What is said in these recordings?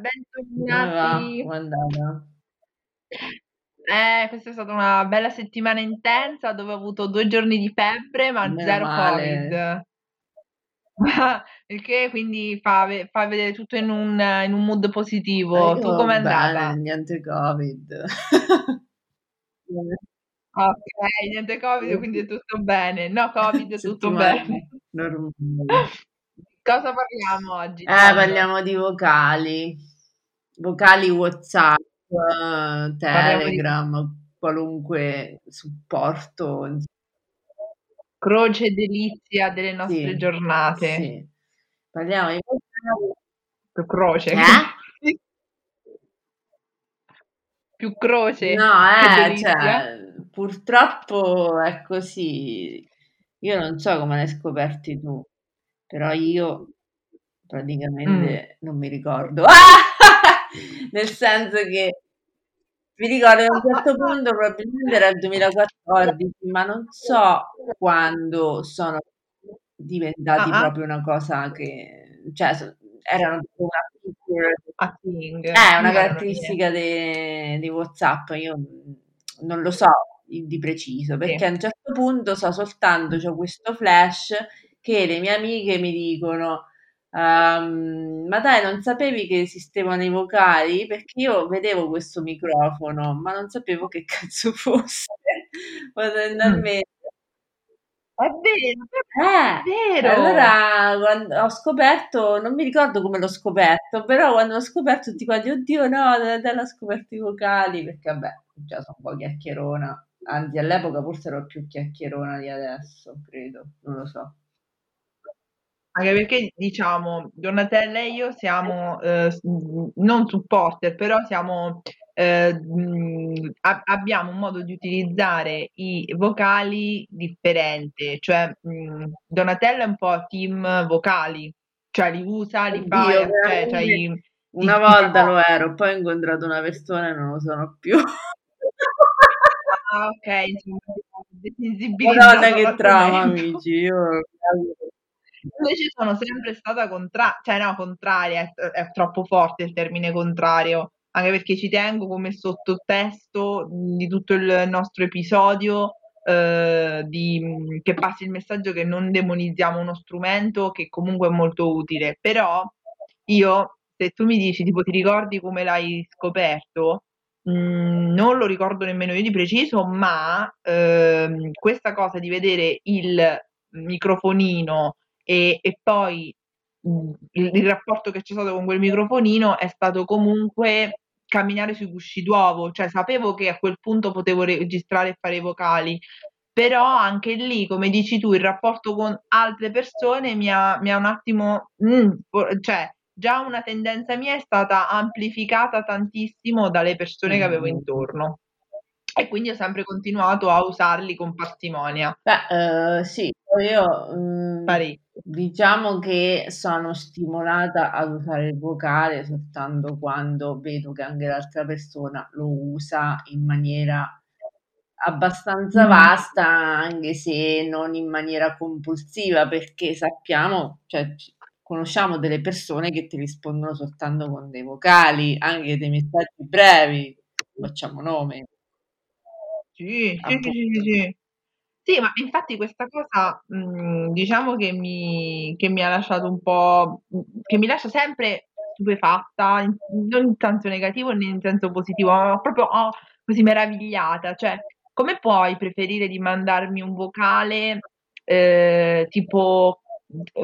bentornati. Eh, questa è stata una bella settimana intensa dove ho avuto due giorni di febbre, ma Meno zero male. Covid. Il che quindi fa, fa vedere tutto in un, in un mood Eh, positivo. Tu io com'è bene, andata? niente Covid. Ok, niente Covid, quindi è tutto bene. No Covid, è tutto bene. normale. Cosa parliamo oggi, Eh, parliamo di vocali. Vocali WhatsApp, eh, Parliamo di Telegram, qualunque supporto. croce delizia delle nostre Sì, giornate. sì. Parliamo di croce. Eh? Più croce No, eh, cioè, purtroppo è così. Io non so come l'hai scoperti tu, però io Mm. praticamente non mi ricordo. Nel senso che mi ricordo che a un certo punto, probabilmente era il 2014, ma non so quando sono diventati Ah ah. proprio una cosa che, cioè, erano una feature A Ting. eh, una caratteristica de- di WhatsApp, io mm, non lo so di di preciso, perché a Sì. un certo punto so soltanto, c'ho questo flash che le mie amiche mi dicono, ehm, ma dai, non sapevi che esistevano i vocali? Perché io vedevo questo microfono, ma non sapevo che cazzo fosse. Mm. Fondamentalmente. È vero, Eh, è vero. allora quando ho scoperto, non mi ricordo come l'ho scoperto, però quando l'ho scoperto tutti quanti, oddio no, da te l'ha scoperto i vocali, perché vabbè, già sono un po' chiacchierona, anzi all'epoca forse ero più chiacchierona di adesso, credo, non lo so. Anche perché diciamo, Donatella e io siamo eh, non supporter, però siamo, eh, mh, a- abbiamo un modo di utilizzare i vocali differente, cioè mh, Donatella è un po' team vocali, cioè li usa, li fa, Oddio, cioè, cioè, i- una volta lo ero, poi ho incontrato una persona e non lo sono più. Ah, ok, insomma, ho Madonna che trauma, amici, io... Invece sono sempre stata contraria, cioè no, contraria, è, è troppo forte il termine contrario, anche perché ci tengo come sottotesto di tutto il nostro episodio eh, di, che passi il messaggio che non demonizziamo uno strumento che comunque è molto utile, però io, se tu mi dici, tipo, ti ricordi come l'hai scoperto? Non lo ricordo nemmeno io di preciso, ma ehm, questa cosa di vedere il microfonino e, e poi mh, il, il rapporto che c'è stato con quel microfonino è stato comunque camminare sui gusci d'uovo, cioè sapevo che a quel punto potevo registrare e fare i vocali, però anche lì, come dici tu, il rapporto con altre persone mi ha, mi ha un attimo, mm, cioè già una tendenza mia è stata amplificata tantissimo dalle persone che avevo Mm. intorno e quindi ho sempre continuato a usarli con parsimonia, Beh, eh, sì, io mm, parecchio. diciamo che sono stimolata ad usare il vocale soltanto quando vedo che anche l'altra persona lo usa in maniera abbastanza Mm. vasta, anche se non in maniera compulsiva, perché sappiamo, cioè, ci- conosciamo delle persone che ti rispondono soltanto con dei vocali, anche dei messaggi brevi, facciamo nome. Sì, sì, sì, sì, sì, sì. Sì, ma infatti questa cosa, mh, diciamo che mi, che mi ha lasciato un po', che mi lascia sempre stupefatta, in- non in senso negativo né in senso positivo, ma proprio oh, così meravigliata. Cioè, come puoi preferire di mandarmi un vocale eh, tipo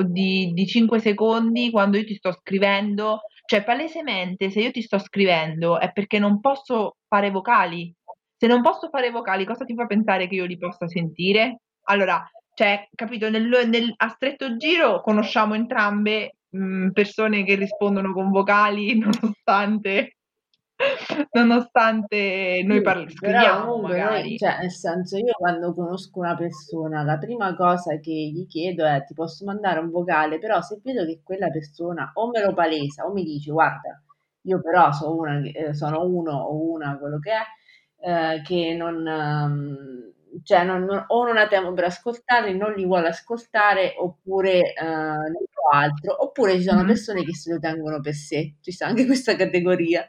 di, di 5 secondi quando io ti sto scrivendo? Cioè, palesemente, se io ti sto scrivendo è perché non posso fare vocali. Se non posso fare vocali, cosa ti fa pensare che io li possa sentire? Allora, cioè, capito, nel, nel- a stretto giro conosciamo entrambe mh, persone che rispondono con vocali nonostante, nonostante noi Sì, parli- però scriviamo comunque noi, magari. cioè, nel senso, io quando conosco una persona, la prima cosa che gli chiedo è ti posso mandare un vocale, però se vedo che quella persona o me lo palesa o mi dice guarda, io però sono una, eh, sono uno o una, quello che è, eh, che non, ehm, cioè non, non, o non ha tempo per ascoltarli, non li vuole ascoltare, oppure so altro, oppure ci sono persone che se lo tengono per sé, ci sta anche questa categoria.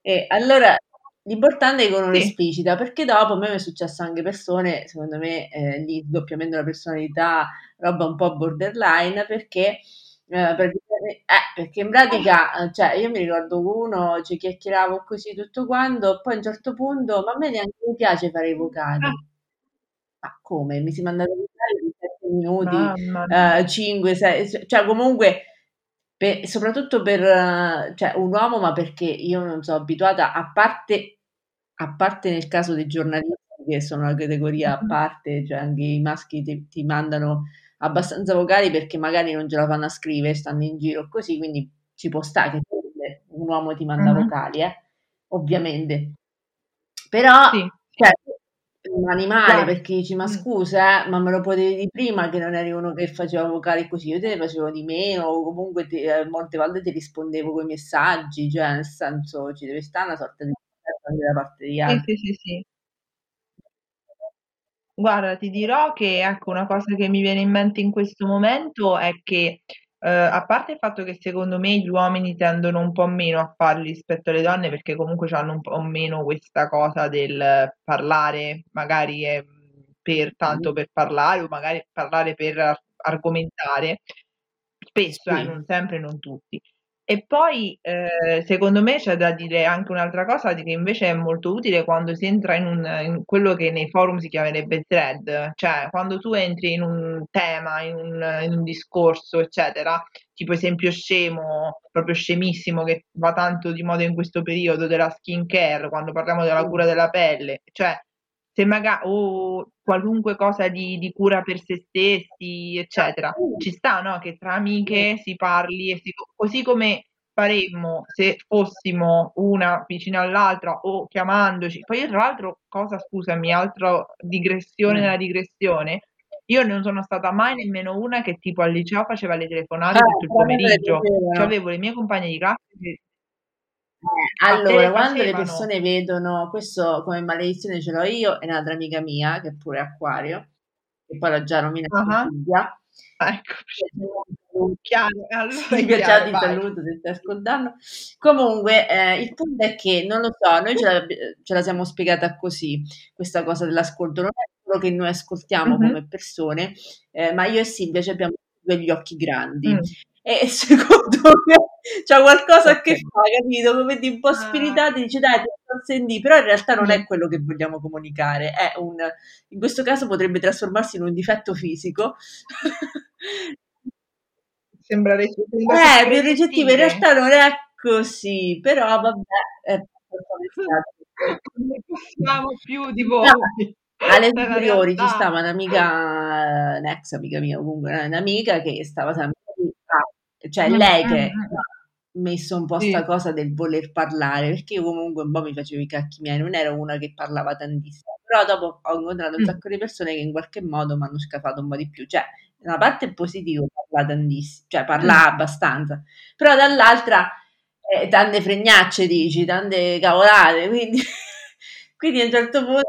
E allora l'importante è che non sì. esplicita, perché dopo a me è successo anche persone, secondo me, eh, lì doppiamente la personalità, roba un po' borderline, perché eh, perché, eh, perché in pratica, cioè, io mi ricordo uno, ci chiacchieravo così tutto quanto, poi a un certo punto, ma a me neanche mi piace fare i vocali. Ah. Ma come? Mi si mandava i vocali di 7 minuti, uh, 5, 6, cioè comunque, per, soprattutto per uh, cioè, un uomo, ma perché io non sono abituata, a parte, a parte nel caso dei giornalisti, che sono una categoria a parte, cioè anche i maschi ti, ti mandano abbastanza vocali perché magari non ce la fanno a scrivere, stanno in giro così, quindi ci può stare che un uomo ti manda uh-huh. vocali, eh? ovviamente. Però, sì. cioè, un animale yeah. perché dici ma scusa eh, ma me lo potevi di prima che non eri uno che faceva vocali così io te ne facevo di meno o comunque ti, eh, molte volte ti rispondevo con i messaggi cioè nel senso ci deve stare una sorta di da parte di altri sì sì sì, sì. Guarda, ti dirò che ecco, una cosa che mi viene in mente in questo momento è che, uhm, a parte il fatto che secondo me gli uomini tendono un po' meno a farli rispetto alle donne, perché comunque c'hanno un po' meno questa cosa del parlare, magari, ehm, per tanto per parlare o magari parlare per argomentare. Spesso, eh, non sempre, non tutti. E poi, ehm, secondo me c'è da dire anche un'altra cosa, che invece è molto utile quando si entra in un in quello che nei forum si chiamerebbe thread, cioè quando tu entri in un tema, in un in un discorso, eccetera, tipo esempio scemo, proprio scemissimo, che va tanto di moda in questo periodo, della skincare, quando parliamo della cura della pelle, cioè se maga o qualunque cosa di di cura per se stessi, eccetera. Ci sta, no, che tra amiche si parli e si così come faremmo se fossimo una vicino all'altra o chiamandoci. Poi io tra l'altro cosa scusami, altro digressione nella digressione, io non sono stata mai nemmeno una che tipo al liceo faceva le telefonate Ah, tutto il pomeriggio. Cioè avevo le mie compagne di classe che allora, le quando le persone vedono, questo come maledizione ce l'ho io e un'altra amica mia, che pure è acquario, che poi l'ho già nominata Ah-ah. Silvia. Ecco. Chiaro, allora è Silvia, ciao, ti saluto se stai ascoltando. Comunque, eh, il punto è che, non lo so, noi ce la, ce la siamo spiegata così, questa cosa dell'ascolto. Non è solo che noi ascoltiamo Mh-mh. come persone, eh, ma io e Silvia ci abbiamo degli occhi grandi. Mh. E secondo me c'ha qualcosa a che fa, capito? Lo vedi un po' Ah. spiritato, dici dai, ti sto a sentì, però in realtà non è quello che vogliamo comunicare, è un in questo caso potrebbe trasformarsi in un difetto fisico. Sembra rec sembra Eh, siamo più ricettivo, in realtà non è così, però vabbè, è Non ne possiamo più di No, voi. alle È la superiori ci stava un'amica, un'ex amica mia, comunque un'amica che stava sempre ah, cioè Mh, lei mh, che messo un po' Sì. 'sta cosa del voler parlare, perché io comunque un po' mi facevo i cacchi miei, non ero una che parlava tantissimo, però dopo ho incontrato un Mh. sacco di persone che in qualche modo m'hanno scafato un po' di più, cioè da una parte è positivo parla tantiss cioè parla Mh. abbastanza, però dall'altra, eh, tante fregnacce dici, tante cavolate, quindi quindi a un certo punto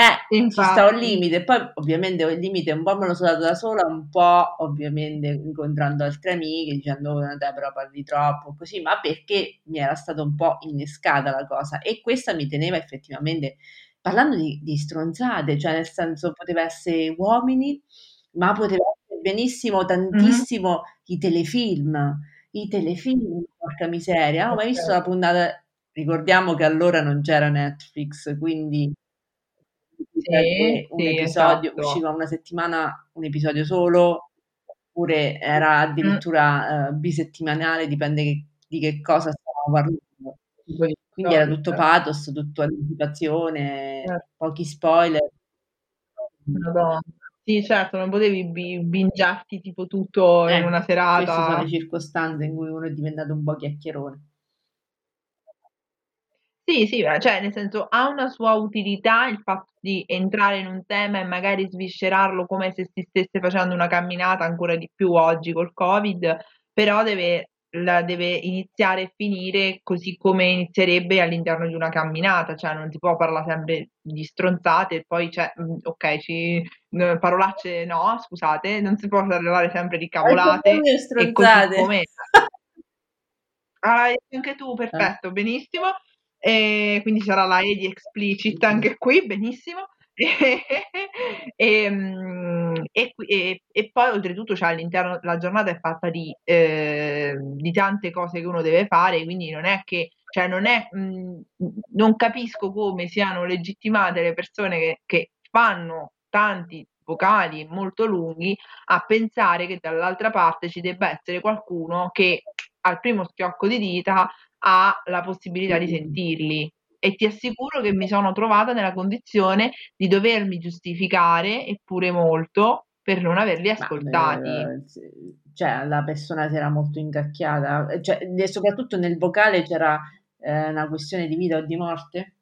eh, ci sta un Infatti. limite. Poi ovviamente il limite un po' me lo sono dato da sola, un po' ovviamente incontrando altre amiche dicendo: "Oh, te però parli troppo", così, ma perché mi era stata un po' innescata la cosa e questa mi teneva effettivamente parlando di di stronzate, cioè nel senso poteva essere uomini, ma poteva essere benissimo tantissimo i telefilm, i telefilm, porca miseria. Ho mai visto la puntata ricordiamo che allora non c'era Netflix, quindi Sì, un sì, episodio esatto. usciva una settimana un episodio solo, oppure era Mh. addirittura, uhm, bisettimanale, dipende che di che cosa stavamo parlando. Quindi era tutto certo. pathos, tutto anticipazione, Cer pochi spoiler. Madonna. Sì, certo, non potevi bi bingiarti tipo tutto in Eh, una queste sono serata. le circostanze in cui uno è diventato un po' chiacchierone. Sì, sì, cioè nel senso ha una sua utilità il fatto di entrare in un tema e magari sviscerarlo come se si stesse facendo una camminata, ancora di più oggi col Covid, però deve la deve iniziare e finire così come inizierebbe all'interno di una camminata, cioè non si può parlare sempre di stronzate e poi c'è, mm, ok, ci, parolacce no, scusate, non si può parlare sempre di cavolate e così come... Ah, anche tu, perfetto, benissimo. E quindi sarà la E explicit anche qui, benissimo. Ehm, e, e, e, poi oltretutto cioè, all'interno la giornata è fatta di, eh, di, tante cose che uno deve fare, quindi non è che cioè, non, è, mh, non capisco come siano legittimate le persone che, che fanno tanti vocali molto lunghi a pensare che dall'altra parte ci debba essere qualcuno che al primo schiocco di dita ha la possibilità di sentirli e ti assicuro che mi sono trovata nella condizione di dovermi giustificare, eppure molto, per non averli ascoltati. Ma, eh, cioè, la persona si era molto incacchiata, cioè, soprattutto nel vocale c'era eh, una questione di vita o di morte?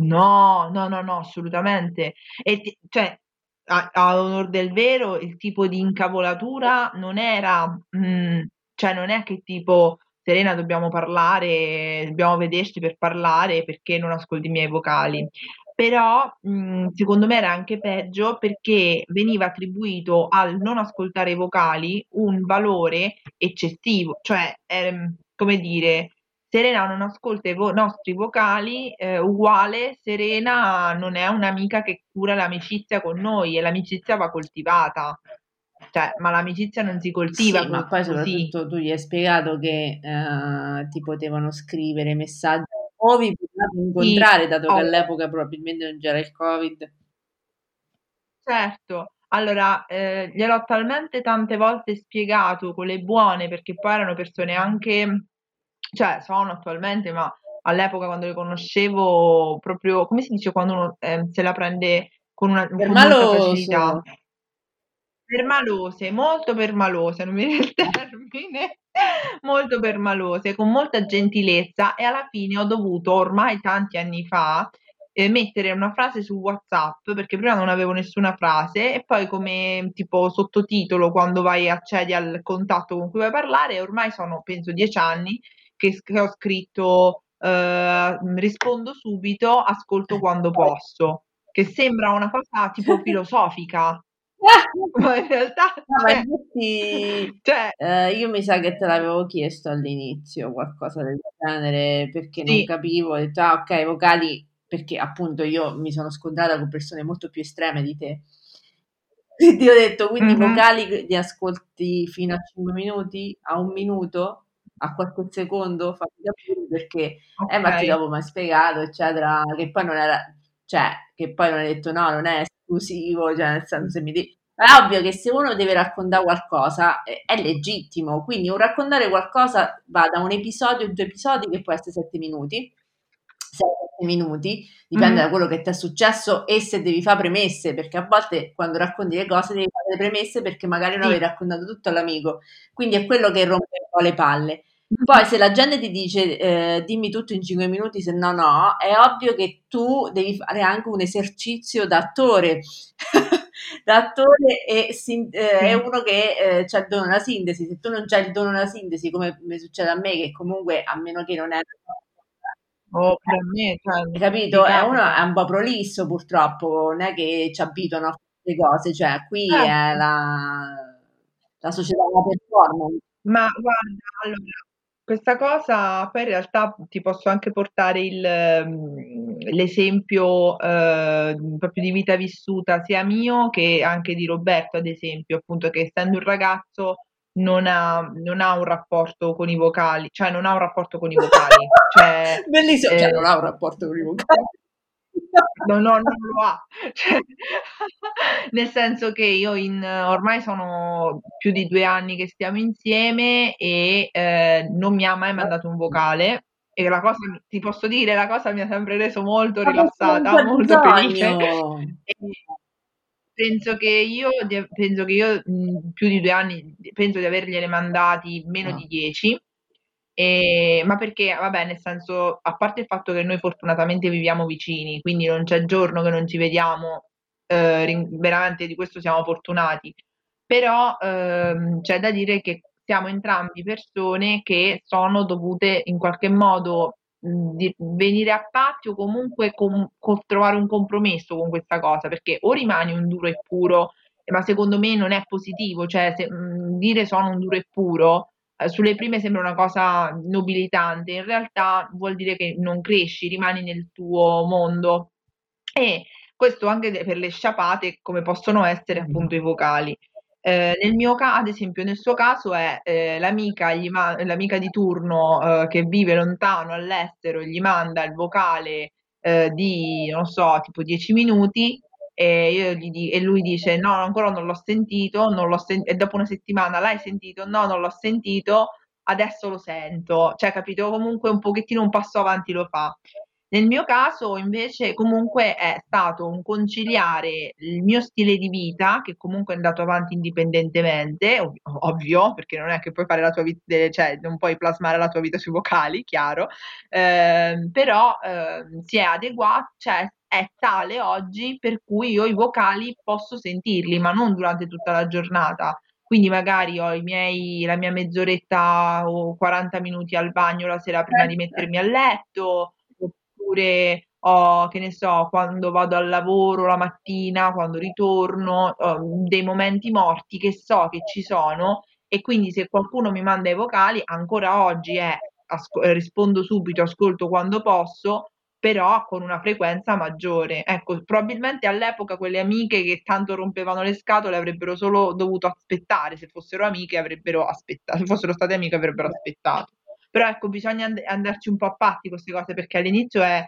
No, no, no, no, assolutamente. E ti, cioè, a, a, onor del vero, il tipo di incavolatura non era, mh, mm, cioè, non è che tipo Serena dobbiamo parlare, dobbiamo vederci per parlare perché non ascolti i miei vocali. Però mh, secondo me era anche peggio perché veniva attribuito al non ascoltare i vocali un valore eccessivo, cioè ehm, come dire, Serena non ascolta i vo- nostri vocali, eh, uguale Serena non è un'amica che cura l'amicizia con noi e l'amicizia va coltivata. Cioè, ma l'amicizia non si coltiva. Sì, ma poi soprattutto tu gli hai spiegato che eh, ti potevano scrivere messaggi o vi potevate incontrare, sì, dato oh. che all'epoca probabilmente non c'era il Covid. Certo, allora eh, gliel'ho talmente tante volte spiegato con le buone, perché poi erano persone anche, cioè sono attualmente, ma all'epoca quando le conoscevo proprio, come si dice quando uno eh, se la prende con una con molta facilità? Permalose, molto permalose, non mi viene il termine, molto permalose, con molta gentilezza e alla fine ho dovuto, ormai tanti anni fa, eh, mettere una frase su WhatsApp perché prima non avevo nessuna frase e poi come tipo sottotitolo quando vai accedi al contatto con cui vuoi parlare, ormai sono penso dieci anni che, che ho scritto eh, rispondo subito, ascolto quando posso, che sembra una cosa tipo filosofica ma in realtà no, cioè, ma infatti, cioè, eh, io mi sa che te l'avevo chiesto all'inizio qualcosa del genere perché sì. non capivo, ho detto ah, ok, vocali perché appunto io mi sono scontrata con persone molto più estreme di te. Quindi ho detto, quindi mm-hmm. vocali li ascolti fino a 5 minuti, a un minuto, a qualche secondo, fammi capire perché, okay. eh, ma ti dopo mi hai spiegato, eccetera, che poi non era, cioè, che poi non hai detto no, non è esclusivo, cioè nel senso se mi dici... È ovvio che se uno deve raccontare qualcosa è, è legittimo, quindi un raccontare qualcosa va da un episodio, due episodi che può essere sette minuti, 6-7 minuti, dipende mm. da quello che ti è successo e se devi fare premesse, perché a volte quando racconti le cose devi fare le premesse perché magari non sì. avevi raccontato tutto all'amico, quindi è quello che rompe un po' le palle. Poi se la gente ti dice eh, dimmi tutto in 5 minuti, se no no, è ovvio che tu devi fare anche un esercizio da attore. da attore e sin- eh, è uno che eh, ha il dono della sintesi. Se tu non c'hai il dono della sintesi, come mi succede a me, che comunque a meno che non è Oh, per me, cioè, capito? È uno è un po' prolisso purtroppo, non è che ci abituano a le cose, cioè qui eh. è la, la società della performance. Ma guarda, allora, questa cosa poi in realtà ti posso anche portare il, mhmm, l'esempio eh, proprio di vita vissuta sia mio che anche di Roberto, ad esempio, appunto che essendo un ragazzo non ha, non ha un rapporto con i vocali, cioè non ha un rapporto con i vocali. Cioè, Bellissimo, cioè, eh, cioè non ha un rapporto con i vocali. No, no, non lo ha. Cioè, nel senso che io in, ormai sono più di due anni che stiamo insieme e eh, non mi ha mai mandato un vocale. E la cosa, ti posso dire, la cosa mi ha sempre reso molto rilassata, molto felice. E penso che io, penso che io mh, più di due anni, penso di avergliene mandati meno ah. di dieci e, ma perché, vabbè, nel senso, a parte il fatto che noi fortunatamente viviamo vicini, quindi non c'è giorno che non ci vediamo, eh, veramente di questo siamo fortunati, però ehm, c'è da dire che siamo entrambi persone che sono dovute in qualche modo di venire a patti o comunque com co trovare un compromesso con questa cosa, perché o rimani un duro e puro, ma secondo me non è positivo, cioè se mhmm, dire sono un duro e puro, ehm, sulle prime sembra una cosa nobilitante, in realtà vuol dire che non cresci, rimani nel tuo mondo. E questo anche per le sciapate, come possono essere appunto i vocali. Ehm, nel mio ca ad esempio nel suo caso è, ehm, l'amica gli ma l'amica di turno, uhm, che vive lontano all'estero, gli manda il vocale, ehm, di, non so, tipo 10 minuti e gli e lui dice: "No, ancora non l'ho sentito, non l'ho sen" e dopo una settimana: "L'hai sentito?" "No, non l'ho sentito, adesso lo sento." Cioè, capito, comunque un pochettino un passo avanti lo fa. Nel mio caso invece comunque è stato un conciliare il mio stile di vita, che comunque è andato avanti indipendentemente, ov ovvio, perché non è che puoi fare la tua vi de cioè non puoi plasmare la tua vita sui vocali, chiaro, ehm, però, ehm, si è adegua cioè è tale oggi per cui io i vocali posso sentirli, ma non durante tutta la giornata. Quindi magari ho i miei la mia mezz'oretta o 40 minuti al bagno la sera prima di mettermi a letto, oppure ho, che ne so, quando vado al lavoro la mattina, quando ritorno, dei momenti morti che so che ci sono e quindi se qualcuno mi manda i vocali ancora oggi è asco rispondo subito, ascolto quando posso, però con una frequenza maggiore. Ecco, probabilmente all'epoca quelle amiche che tanto rompevano le scatole avrebbero solo dovuto aspettare, se fossero amiche avrebbero aspetta se fossero state amiche avrebbero aspettato. Però ecco bisogna and andarci un po' a patti con queste cose, perché all'inizio è,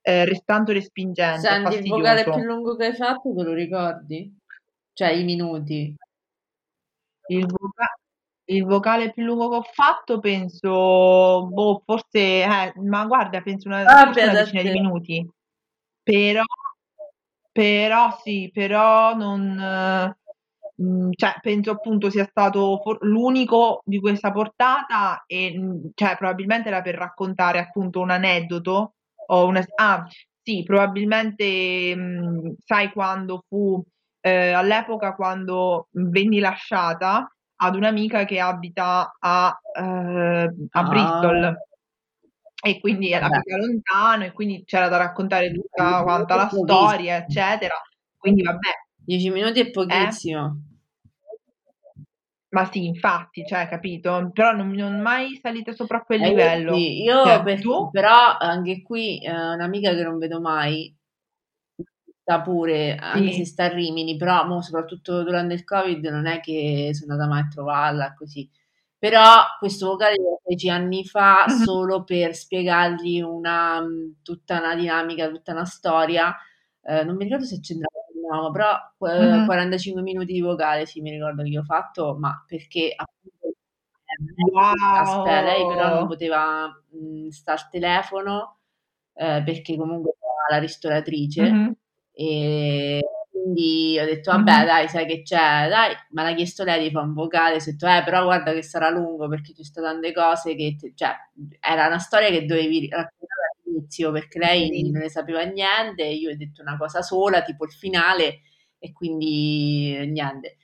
ehm, res tanto respingente, Senti, il vocale più lungo che hai fatto te lo ricordi? Cioè i minuti. Il voca il vocale più lungo che ho fatto penso, boh, forse eh, ma guarda penso una forse Vabbè una decina di minuti. Però però sì, però non mhmm, cioè penso appunto sia stato for l'unico di questa portata e, mhmm, cioè probabilmente era per raccontare appunto un aneddoto o una ah, sì, probabilmente, mhmm, sai quando fu ehm, all'epoca quando venni lasciata ad un'amica che abita a ehm, a Ah. Bristol. E quindi era abita lontano e quindi c'era da raccontare tutta 10 quanta la storia, eccetera. Quindi vabbè. 10 minuti è Eh? pochissimo. Ma sì, infatti, cioè capito? Però non non mai salita sopra quel Eh livello. sì, io Cioè, per però anche qui, ehm, un'amica che non vedo mai, pure, anche se Sì. sta a Rimini, però mo soprattutto durante il Covid non è che sono andata mai a trovarla così. Però questo vocale lo feci anni fa solo per spiegargli una mhmm, tutta una dinamica, tutta una storia, ehm, non mi ricordo se c'entrava però qu Mh-mh. 45 minuti di vocale, sì, mi ricordo che ho fatto, ma perché appunto aspe lei però non Wow! poteva, mhmm, sta al telefono, ehm, perché comunque la ristoratrice, Mh-mh. E quindi ho detto: "Vabbè dai, sai che c'è, dai" m'ha chiesto lei di fa' un vocale, s'è detto: "Eh, però guarda che sarà lungo perché ci sta tante cose che t" cioè, era una storia che dovevi raccontare all'inizio, perché lei non ne sapeva niente, io ho detto una cosa sola, tipo il finale, e quindi niente.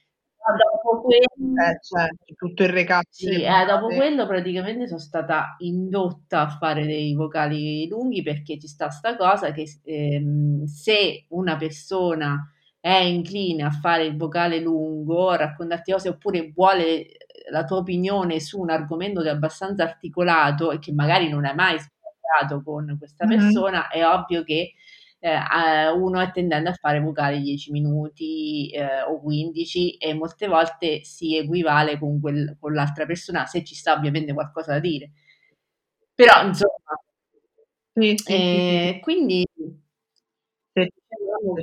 Ma dopo Eh certo, tutto il recap delle sì, eh, dopo quello praticamente so' stata indotta a fare dei vocali lunghi, perché ci sta 'sta cosa che ehm, se una persona è incline a fare il vocale lungo, a raccontarti cose, oppure vuole la tua opinione su un argomento che è abbastanza articolato e che magari non hai mai con questa persona, è ovvio che, a uno è tendente a fare vocali 10 minuti, ehm, o 15 e molte volte si equivale con quel con l'altra persona, se ci sta ovviamente qualcosa da dire. Però insomma Sì, sì, sì, sì. quindi Se c'è un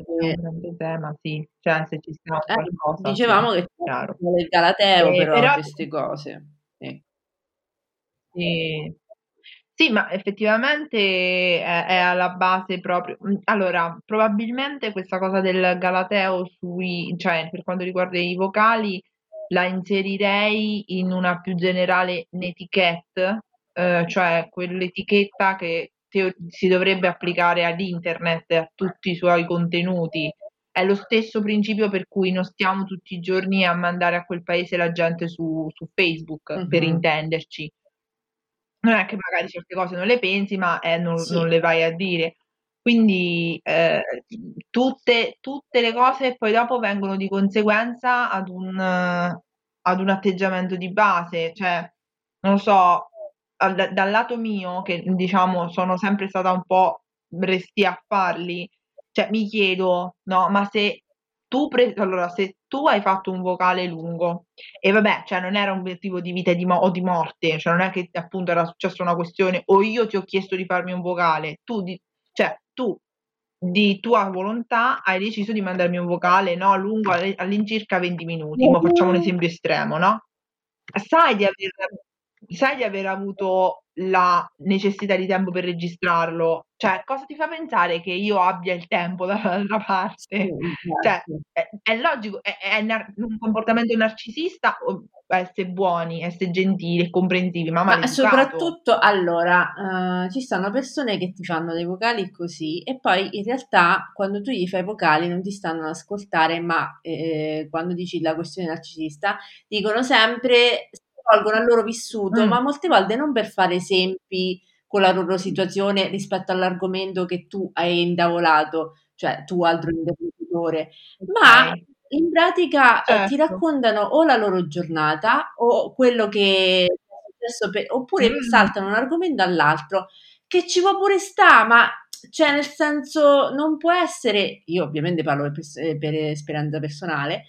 grande tema, sì, cioè se ci sta Eh, qualcosa, dicevamo che chiaro. il galateo Ehm, però però pe 'ste cose. Sì. Sì. Ma effettivamente è è alla base proprio mhmm, allora, probabilmente questa cosa del galateo sui cioè per quanto riguarda i vocali, la inserirei in una più generale netiquette, uhm, cioè quell'etichetta che teo si dovrebbe applicare ad internet e a tutti i suoi contenuti. è lo stesso principio per cui non stiamo tutti i giorni a mandare a quel paese la gente su, su Facebook, Mhm. per intenderci. Non è che magari certe cose non le pensi, ma eh, non, Sì. non le vai a dire. Quindi eh, tutte, tutte le cose poi dopo vengono di conseguenza ad un, ad un atteggiamento di base, cioè, non lo so, al- dal lato mio, che diciamo sono sempre stata un po' restia a farli, cioè mi chiedo, no, ma se tu, pre- allora, se tu hai fatto un vocale lungo e vabbè, cioè non era un obiettivo di vita di mo- o di morte, cioè non è che appunto era successa una questione o io ti ho chiesto di farmi un vocale, tu, di, cioè tu di tua volontà hai deciso di mandarmi un vocale, no, lungo all- all'incirca 20 minuti, ma facciamo un esempio estremo, no? Sai di aver, sai di aver avuto la necessità di tempo per registrarlo? Cioè, cosa ti fa pensare che io abbia il tempo dall'altra parte? Sì, Cioè, infatti. è, è logico, è, è nar- un comportamento narcisista o essere buoni, essere gentili e comprensivi, ma Ma soprattutto, allora, eh, ci stanno persone che ti fanno dei vocali così e poi in realtà quando tu gli fai vocali non ti stanno ad ascoltare, ma eh, quando dici la questione narcisista, dicono sempre, rivolgono al loro vissuto, Mm. ma molte volte non per fare esempi con la loro situazione rispetto all'argomento che tu hai indavolato, cioè tu altro interlocutore, ma in pratica eh, ti Certo. raccontano o la loro giornata o quello che è successo per- oppure Mm. saltano un argomento all'altro che ci può pure sta, ma cioè nel senso non può essere, io ovviamente parlo per, per esperienza personale,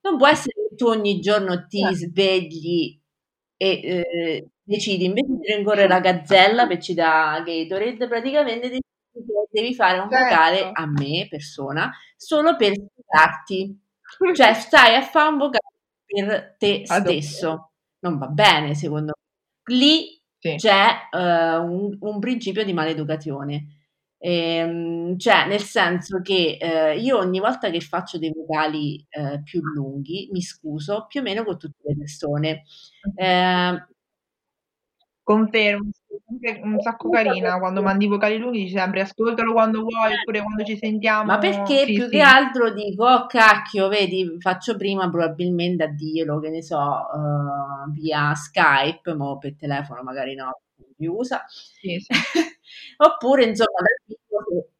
non può essere che tu ogni giorno ti Certo. svegli e eh, decidi invece di rincorrere la gazzella per citare Gatorade, praticamente decidi che devi fare un vocale Certo. a me, persona, solo per spiegarti. Cioè, stai a fare un vocale per te stesso. Non va bene, secondo me. Lì Sì. c'è eh, un, un principio di maleducazione. Ehm, cioè, nel senso che eh, io ogni volta che faccio dei vocali eh, più lunghi mi scuso più o meno con tutte le persone. Eh, Confermo, sempre un sacco carina, quando mandi i vocali lunghi dici sempre ascoltalo quando vuoi, oppure quando ci sentiamo. Ma perché Sì, più sì. che altro dico, oh cacchio, vedi, faccio prima probabilmente a dirlo, che ne so, eh, via Skype, ma per telefono magari no, si usa. Sì. Oppure, insomma,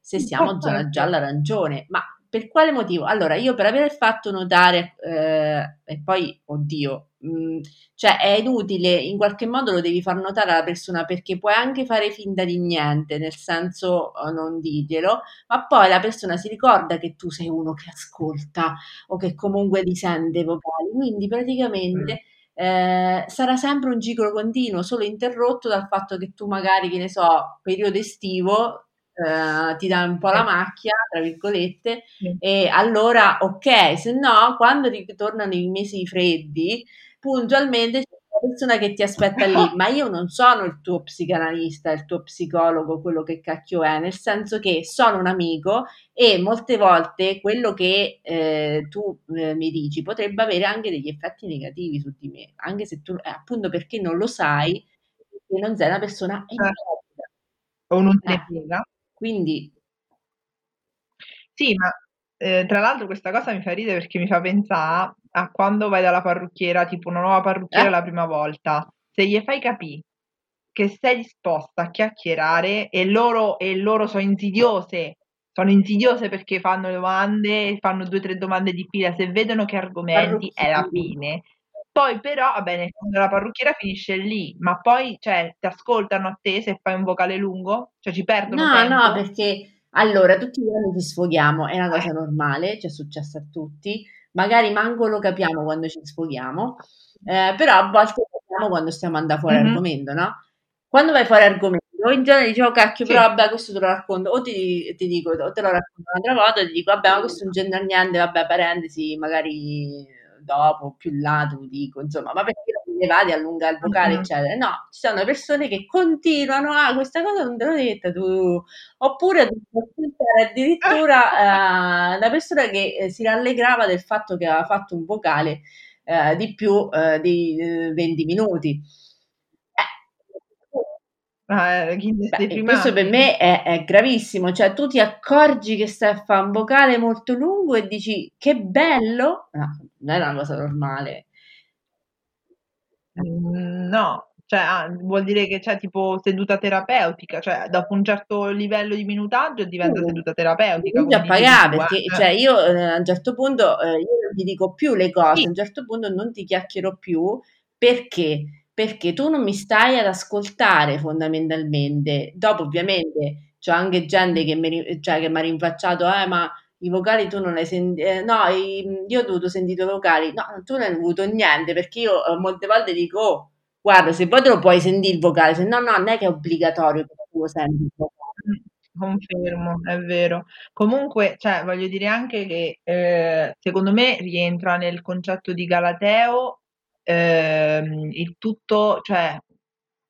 se, se siamo già, già all'arancione. Ma per quale motivo? Allora, io per aver fatto notare, eh, e poi, oddio, mh, cioè è inutile, in qualche modo lo devi far notare alla persona perché puoi anche fare finta di niente, nel senso eh, non dirglielo, ma poi la persona si ricorda che tu sei uno che ascolta o che comunque li sente i vocali, quindi praticamente eh, sarà sempre un ciclo continuo, solo interrotto dal fatto che tu magari, che ne so, periodo estivo, eh, ti dai un po' la Sì. macchia, tra virgolette, Sì. e allora ok, se no, quando ritornano i mesi freddi, puntualmente c'è una persona che ti aspetta lì, ma io non sono il tuo psicanalista, il tuo psicologo, quello che cacchio è, nel senso che sono un amico e molte volte quello che eh, tu eh, mi dici potrebbe avere anche degli effetti negativi su di me, anche se tu, eh, appunto perché non lo sai, perché non sei una persona empatica. O non te ne Eh, frega. Quindi, Sì, ma eh, tra l'altro questa cosa mi fa ridere perché mi fa pensare a quando vai dalla parrucchiera, tipo una nuova parrucchiera Eh? la prima volta, se gli fai capire che sei disposta a chiacchierare e loro, e loro sono insidiose, sono insidiose perché fanno domande, fanno due o tre domande di fila, se vedono che argomenti è la fine. Poi però, va bene, quando la parrucchiera finisce lì, ma poi, cioè, ti ascoltano a te se fai un vocale lungo? Cioè, ci perdono No, tempo? no, perché allora tutti gli anni ci sfoghiamo, è una cosa Eh. normale, ci è successo a tutti, magari manco lo capiamo quando ci sfoghiamo, eh, però a volte lo capiamo quando stiamo andando fuori Mhm. argomento, no? Quando vai fuori argomento, in genere dici, oh cacchio, Sì. però vabbè, questo te lo racconto, o ti, ti dico, o te lo racconto un'altra volta, ti dico, vabbè, ma questo non c'entra niente, vabbè, parentesi, magari dopo, più là, lo dico, insomma, ma perché non ne vadi a allungare il vocale, eccetera. No, ci sono persone che continuano, ah, questa cosa non te l'ho detta tu, oppure addirittura eh, una persona che eh, si rallegrava del fatto che aveva fatto un vocale eh, di più eh, di eh, 20 minuti. Eh, Ah, dei Beh, questo per me è, è gravissimo, cioè tu ti accorgi che stai a fare un vocale molto lungo e dici che bello? No, non è una cosa normale. Mhmm, no, cioè ah, vuol dire che c'è tipo seduta terapeutica, cioè dopo un certo livello di minutaggio diventa seduta terapeutica, dicevi pagare perché eh. cioè io eh, a un certo punto eh, io non ti dico più le cose, Sì. a un certo punto non ti chiacchiero più perché? Perché tu non mi stai ad ascoltare fondamentalmente. Dopo ovviamente c'è anche gente che mi cioè, ha rinfacciato, eh ma i vocali tu non hai sentito, eh, no, io ho dovuto sentire i vocali, no, tu non hai avuto niente perché io eh, molte volte dico, oh, guarda, se poi te lo puoi sentire il vocale, se no, no, non è che è obbligatorio che tu lo senti il vocale. Confermo, è vero. Comunque, cioè, voglio dire anche che eh, secondo me rientra nel concetto di Galateo ehm, il tutto, cioè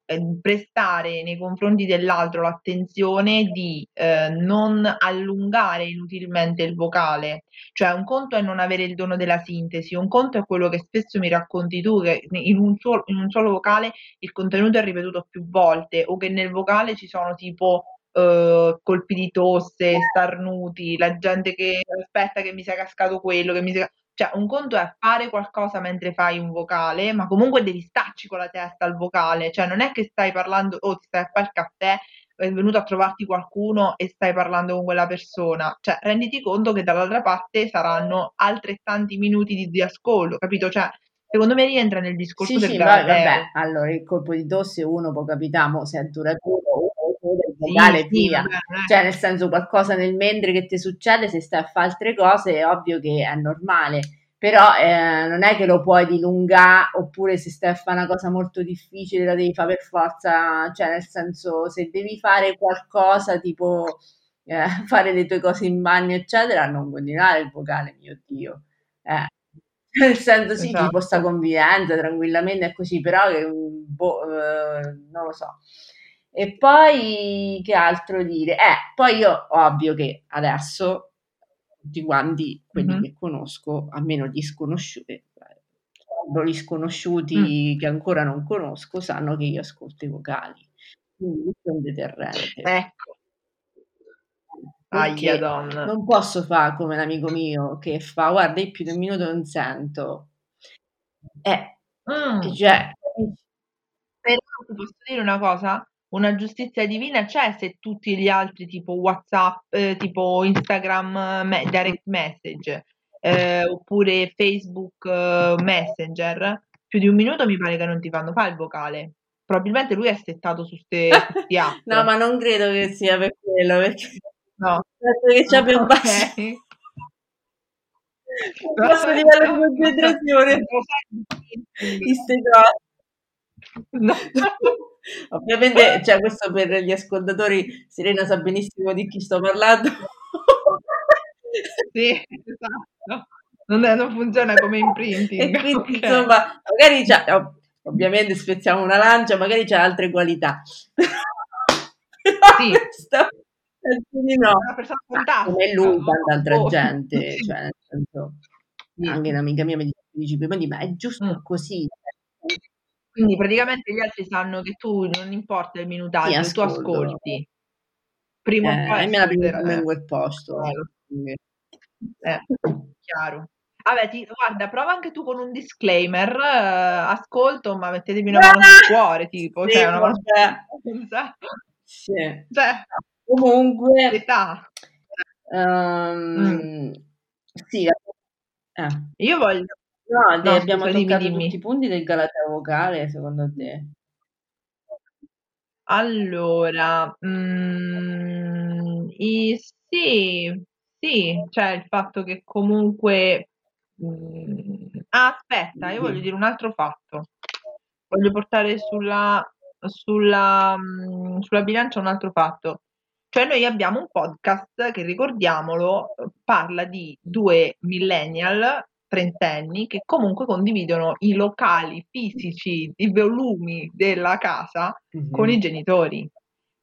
ehm, prestare nei confronti dell'altro l'attenzione di eh, non allungare inutilmente il vocale. Cioè, un conto è non avere il dono della sintesi, un conto è quello che spesso mi racconti tu, che in un solo, in un solo vocale il contenuto è ripetuto più volte, o che nel vocale ci sono tipo eh, colpi di tosse, starnuti, la gente che aspetta che mi sia cascato quello, che mi sia... Cioè, un conto è fare qualcosa mentre fai un vocale, ma comunque devi starci con la testa al vocale, cioè non è che stai parlando, o oh, ti stai a fare il caffè, è venuto a trovarti qualcuno e stai parlando con quella persona, cioè renditi conto che dall'altra parte saranno altrettanti minuti di, di ascolto, capito? Cioè, secondo me rientra nel discorso sì, del sì, Galateo. vabbè, allora il colpo di tosse uno può capitare, se è duraturo o del Sì, vocale sì, via. è- Cioè, nel senso, qualcosa nel mentre che ti succede, se stai a fare altre cose, è ovvio che è normale. Però eh, non è che lo puoi dilungare, oppure se stai a fare una cosa molto difficile, la devi fare per forza. Cioè, nel senso, se devi fare qualcosa, tipo eh, fare le tue cose in bagno, eccetera, non continuare il vocale, mio Dio. Eh. Nel senso, sì, ci può sta Esatto. convivenza tranquillamente è così, però che, boh, eh, non lo so. E poi che altro dire? Eh, poi io ovvio che adesso tutti quanti quelli Mhm. che conosco, almeno gli sconosciuti, eh, gli sconosciuti che ancora non conosco, sanno che io ascolto i vocali. Quindi è un deterrente. Ecco. Aia, donna. non posso fare come l'amico mio che fa, guarda, io più di un minuto non sento. Eh, Mm. cioè, Però posso dire una cosa? Una giustizia divina c'è se tutti gli altri tipo WhatsApp, eh, tipo Instagram me- direct message, eh, oppure Facebook eh, Messenger, più di un minuto mi pare che non ti fanno fare il vocale. Probabilmente lui è settato su queste app. no, ma non credo che sia per quello, perché No. che c'è più basso. Ok. Basso livello di concentrazione di ste cose. No. Ovviamente, cioè, questo per gli ascoltatori, Serena sa benissimo di chi sto parlando. sì, esatto. Non, è, non funziona come imprinting. E quindi, okay. insomma, magari c'ha, ovviamente spezziamo una lancia, magari c'ha altre qualità. sì. Questo, quindi no. Una persona fantastica. Come lui, tanta altra Oh, gente, cioè, nel senso, Sì. anche un'amica mia mi dice, ma è giusto Mm. così. Quindi praticamente gli altri sanno che tu non importa il minutaggio, Sì, tu ascolto. ascolti. Prima o Eh, poi e me la ascolterai. prendo in quel posto. Chiaro. quindi- Eh, chiaro. Vabbè, ti, guarda, prova anche tu con un disclaimer. eh, ascolto, ma mettetemi una mano sul cuore, tipo. Sì, cioè, una mano vabbè. Sì. Cioè, Comunque, età. ehm, sì, eh. Io voglio... No, No, abbiamo scusa, dimmi, toccato dimmi. tutti i punti del Galateo vocale, secondo te? Allora, mm, i- sì, sì, cioè il fatto che comunque... mm, ah, aspetta, io voglio dire un altro fatto. Voglio portare sulla, sulla, mm, sulla bilancia un altro fatto. Cioè noi abbiamo un podcast che, ricordiamolo, parla di due millennial trentenni che comunque condividono i locali fisici, i volumi della casa con i genitori.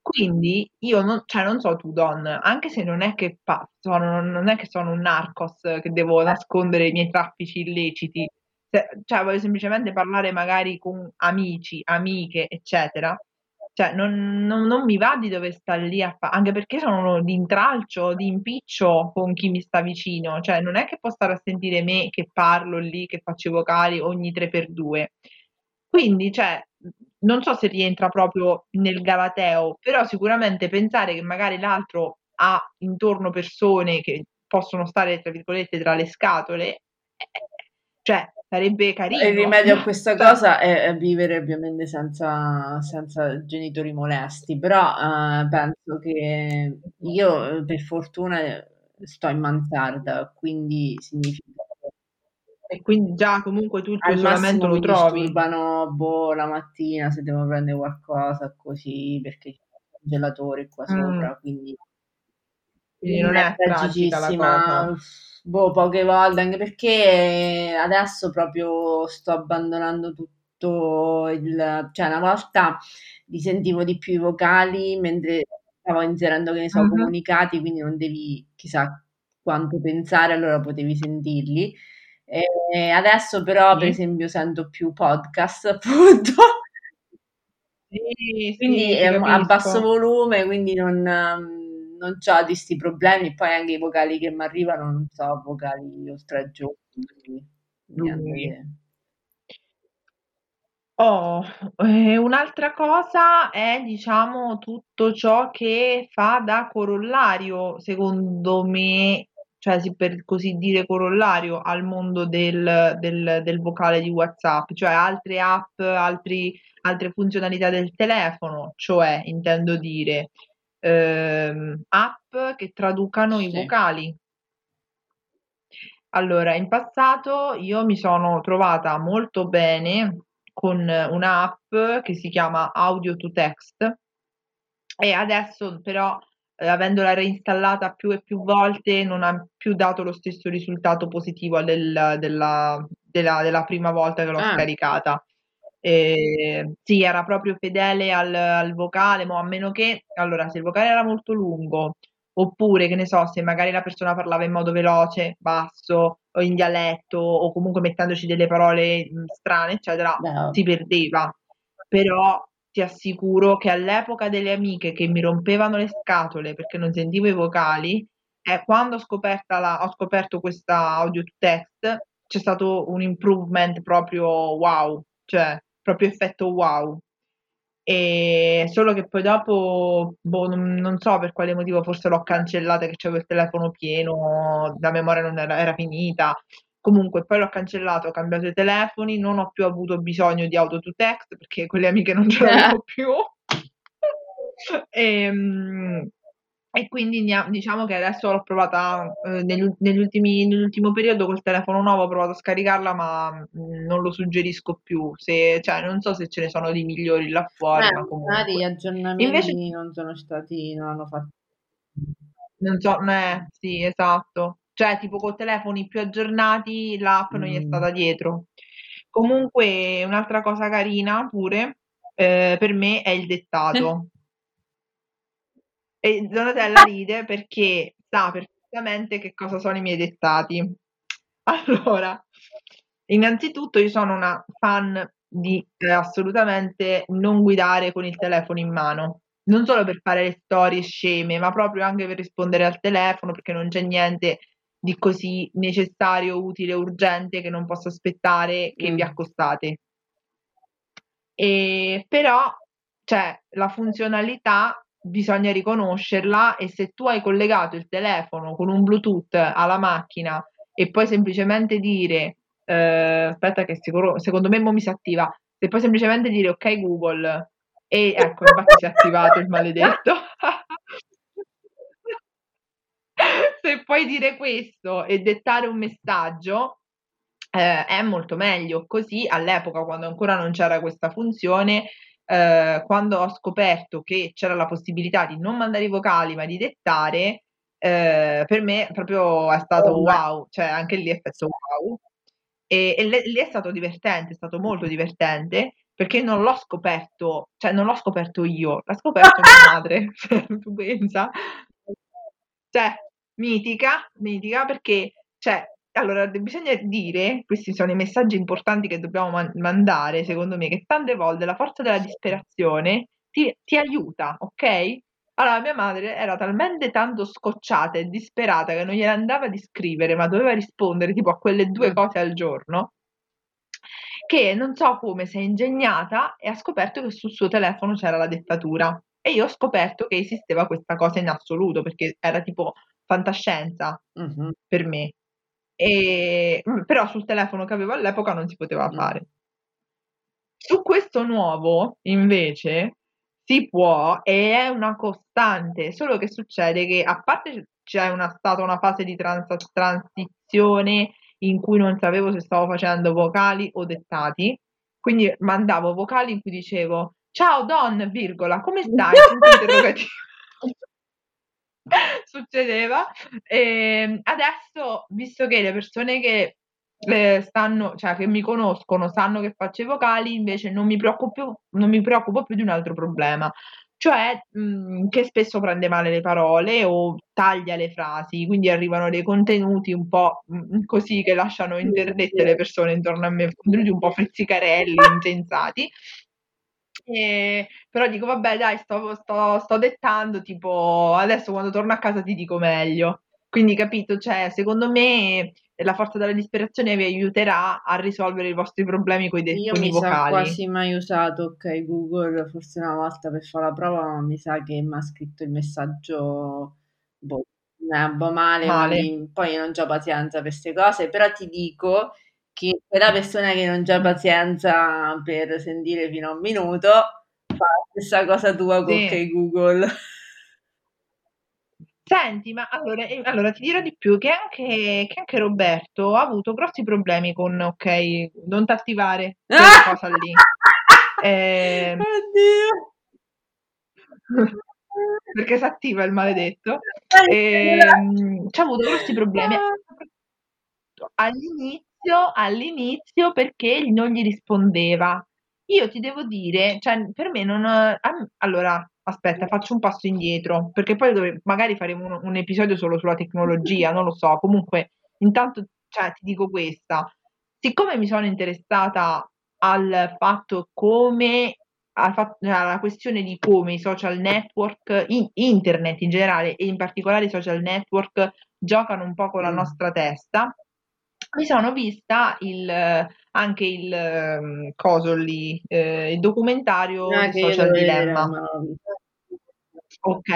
Quindi io non, cioè non so tu, Don, anche se non è che pa- sono, non è che sono un narcos che devo nascondere i miei traffici illeciti, se- cioè voglio semplicemente parlare magari con amici, amiche, eccetera. Cioè non, non, non mi va di dover stare lì a fare, anche perché sono di intralcio, di impiccio con chi mi sta vicino, cioè non è che può stare a sentire me che parlo lì, che faccio i vocali ogni 3x2. Quindi, cioè, non so se rientra proprio nel galateo, però sicuramente pensare che magari l'altro ha intorno persone che possono stare, tra virgolette, tra le scatole, eh, cioè sarebbe carino. Il rimedio a questa cosa è, è vivere ovviamente senza, senza genitori molesti, però eh, penso che io per fortuna sto in mansarda, quindi significa e quindi già comunque tu il tuo isolamento lo trovi. disturbano boh, la mattina se devo prendere qualcosa così perché c'è un gelatore qua mm. sopra, quindi, quindi non è, è tragicissima boh, poche volte, anche perché adesso proprio sto abbandonando tutto il... cioè una volta li sentivo di più i vocali mentre stavo inserendo, che ne so, uh-huh. comunicati, quindi non devi chissà quanto pensare, allora potevi sentirli. E adesso però, sì. per esempio, sento più podcast, appunto. Sì, quindi sì, a basso volume, quindi non non ho questi problemi, poi anche i vocali che mi arrivano non so vocali oltre giù. Oh, eh, un'altra cosa è, diciamo, tutto ciò che fa da corollario, secondo me, cioè sì, per così dire corollario al mondo del, del, del vocale di WhatsApp, cioè altre app, altri, altre funzionalità del telefono, cioè intendo dire ehm, app che traducano i vocali. Allora, in passato io mi sono trovata molto bene con un'app che si chiama Audio to Text e adesso però eh, avendola reinstallata più e più volte non ha più dato lo stesso risultato positivo del, della, della, della, prima volta che l'ho ah. scaricata. Eh, sì, era proprio fedele al, al vocale, ma a meno che, allora, se il vocale era molto lungo, oppure che ne so, se magari la persona parlava in modo veloce, basso, o in dialetto, o comunque mettendoci delle parole strane, eccetera, no. si perdeva. Però ti assicuro che all'epoca delle amiche che mi rompevano le scatole perché non sentivo i vocali, eh, quando ho, la, ho scoperto questa audio to text, c'è stato un improvement proprio wow, cioè proprio effetto wow. E solo che poi dopo, boh, non, non, so per quale motivo, forse l'ho cancellata che c'avevo il telefono pieno, la memoria non era, era finita. Comunque poi l'ho cancellato, ho cambiato i telefoni, non ho più avuto bisogno di auto to text perché quelle amiche non ce l'avevo più. e, ehm, e quindi diciamo che adesso l'ho provata eh, negli, negli ultimi, nell'ultimo periodo col telefono nuovo, ho provato a scaricarla, ma mh, mm, non lo suggerisco più. Se, cioè, non so se ce ne sono di migliori là fuori, eh, ma comunque. Magari gli aggiornamenti Invece, non sono stati, non hanno fatto. Non so, eh, sì, esatto. Cioè, tipo con telefoni più aggiornati, l'app mm. non gli è mm. stata dietro. Comunque, un'altra cosa carina pure eh, per me è il dettato. E Donatella ride perché sa perfettamente che cosa sono i miei dettati. Allora, innanzitutto io sono una fan di eh, assolutamente non guidare con il telefono in mano. Non solo per fare le storie sceme, ma proprio anche per rispondere al telefono, perché non c'è niente di così necessario, utile, urgente che non possa aspettare che mm. vi accostate. E, però, cioè, la funzionalità bisogna riconoscerla e se tu hai collegato il telefono con un Bluetooth alla macchina e poi semplicemente dire eh, aspetta che sicuro, secondo me mo mi si attiva se poi semplicemente dire ok Google e ecco infatti si è attivato il maledetto. Se puoi dire questo e dettare un messaggio eh, è molto meglio. Così all'epoca quando ancora non c'era questa funzione eh, quando ho scoperto che c'era la possibilità di non mandare i vocali ma di dettare, eh, per me proprio è stato oh, wow, cioè anche lì è stato wow. E, e lì è stato divertente, è stato molto divertente perché non l'ho scoperto, cioè non l'ho scoperto io, l'ha scoperto mia madre, tu pensa? Cioè, mitica, mitica perché, cioè, allora, bisogna dire, questi sono i messaggi importanti che dobbiamo man- mandare, secondo me, che tante volte la forza della disperazione ti ti, aiuta, ok? Allora, mia madre era talmente tanto scocciata e disperata che non gliene andava di scrivere, ma doveva rispondere tipo a quelle due Mm. cose al giorno, che non so come si è ingegnata e ha scoperto che sul suo telefono c'era la dettatura. E io ho scoperto che esisteva questa cosa in assoluto, perché era tipo fantascienza Mhm. per me. E, mm, però sul telefono che avevo all'epoca non si poteva Mm. fare. Su questo nuovo, invece, si può e è una costante, solo che succede che a parte c'è una, stata una fase di trans- transizione in cui non sapevo se stavo facendo vocali o dettati, quindi mandavo vocali in cui dicevo ciao Don, virgola, come stai? Succedeva. E adesso, visto che le persone che eh, stanno, cioè che mi conoscono, sanno che faccio i vocali, invece non mi preoccupo più, non mi preoccupo più di un altro problema. Cioè, mh, che spesso prende male le parole o taglia le frasi, quindi arrivano dei contenuti un po' mh, così che lasciano interdette le persone intorno a me, contenuti un po' frizzicarelli, insensati. E, però dico, vabbè, dai, sto, sto, sto dettando, tipo, adesso quando torno a casa ti dico meglio. Quindi, capito, cioè, secondo me la forza della disperazione vi aiuterà a risolvere i vostri problemi con i, de- Io con i mi sa vocali. quasi mai usato ok Google, forse una volta per fare la prova, ma mi sa che mi ha scritto il messaggio boh, eh, boh, male, Male. quindi poi io non ho pazienza per queste cose, però ti dico che quella persona che non ha pazienza per sentire fino a un minuto fa la stessa cosa tua con Sì. Google. Senti, ma allora, eh, allora ti dirò di più che anche, che anche Roberto ha avuto grossi problemi con ok, non t'attivare quella Ah! cosa lì. Ehm, Oddio! perché si attiva il maledetto. Ehm, ci ha avuto grossi problemi. All'inizio, all'inizio perché non gli rispondeva. Io ti devo dire, cioè, per me non... allora, aspetta, faccio un passo indietro, perché poi dove- magari faremo un, un episodio solo sulla tecnologia, non lo so. Comunque, intanto, cioè, ti dico questa. Siccome mi sono interessata al fatto come al fatto- alla questione di come i social network, in- internet in generale e in particolare i social network giocano un po' con la Mm. nostra testa, mi sono vista il, anche il ehm, coso lì, eh, il documentario Ah, Social Dilemma. visto. Ok,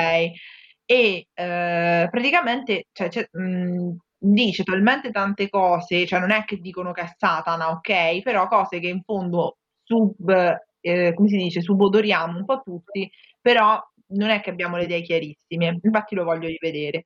e eh, praticamente cioè, mh, dice talmente tante cose, cioè non è che dicono che è Satana, ok, però cose che in fondo sub, eh, come si dice, subodoriamo un po' tutti, però non è che abbiamo le idee chiarissime, infatti lo voglio rivedere.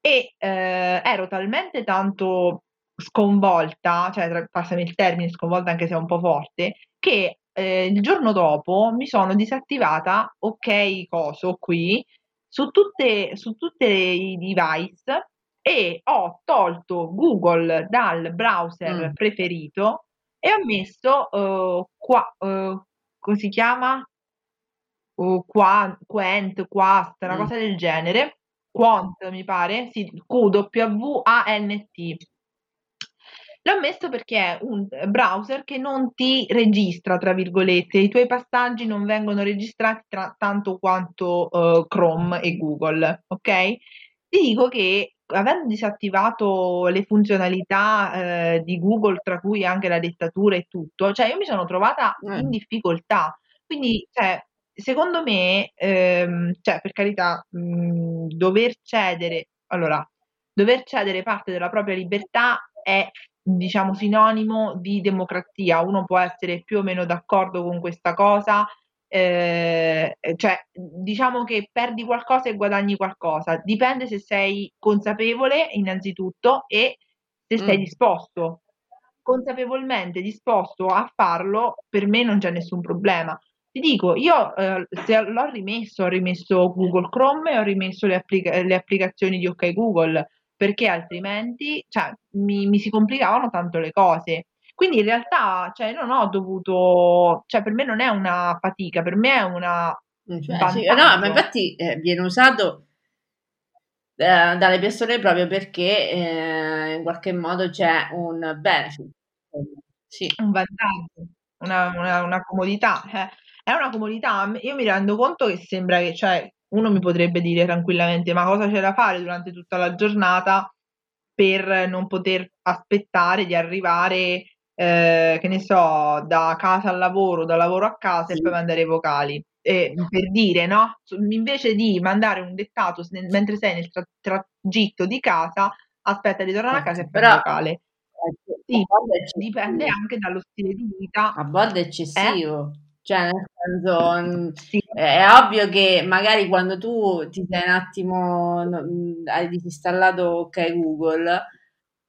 E eh, ero talmente tanto sconvolta, cioè passami il termine sconvolta anche se è un po' forte, che eh, il giorno dopo mi sono disattivata ok coso qui su tutte, su tutte i device e ho tolto Google dal browser Mm. preferito e ho messo eh, qua, eh, come si chiama? Uh, Qua- Quant, Quast, una Mm. cosa del genere. Quant, mi pare, sì, Q-W-A-N-T. L'ho messo perché è un browser che non ti registra, tra virgolette, i tuoi passaggi non vengono registrati tra- tanto quanto eh, Chrome e Google, ok? Ti dico che avendo disattivato le funzionalità eh, di Google, tra cui anche la dettatura e tutto, cioè io mi sono trovata Eh. in difficoltà. Quindi, cioè, secondo me, ehm, cioè, per carità, mh, dover cedere, allora, dover cedere parte della propria libertà è, diciamo, sinonimo di democrazia. Uno può essere più o meno d'accordo con questa cosa, eh, cioè, diciamo che perdi qualcosa e guadagni qualcosa. Dipende se sei consapevole, innanzitutto, e se sei Mm. disposto. Consapevolmente disposto a farlo, per me non c'è nessun problema. Ti dico, io eh, se l'ho rimesso, ho rimesso Google Chrome e ho rimesso le, applica- le applicazioni di OK Google, perché altrimenti cioè, mi, mi si complicavano tanto le cose. Quindi in realtà cioè, non ho dovuto, cioè per me non è una fatica, per me è una Cioè, sì, no, ma infatti eh, viene usato eh, dalle persone proprio perché eh, in qualche modo c'è un benefit. Sì. un vantaggio, una, una- una comodità. eh. è una comodità. Io mi rendo conto che sembra che, cioè, uno mi potrebbe dire tranquillamente, ma cosa c'è da fare durante tutta la giornata per non poter aspettare di arrivare, eh, che ne so, da casa al lavoro, da lavoro a casa sì. e poi mandare i vocali. Eh, per dire, no? Invece di mandare un dettato mentre sei nel tra- tragitto di casa, aspetta di tornare a casa e fare il vocale. Sì, dipende anche dallo stile di vita. A volte è eccessivo. Eh? Cioè, nel senso, mm, sì. è ovvio che magari quando tu ti sei un attimo, mm, hai disinstallato OK Google,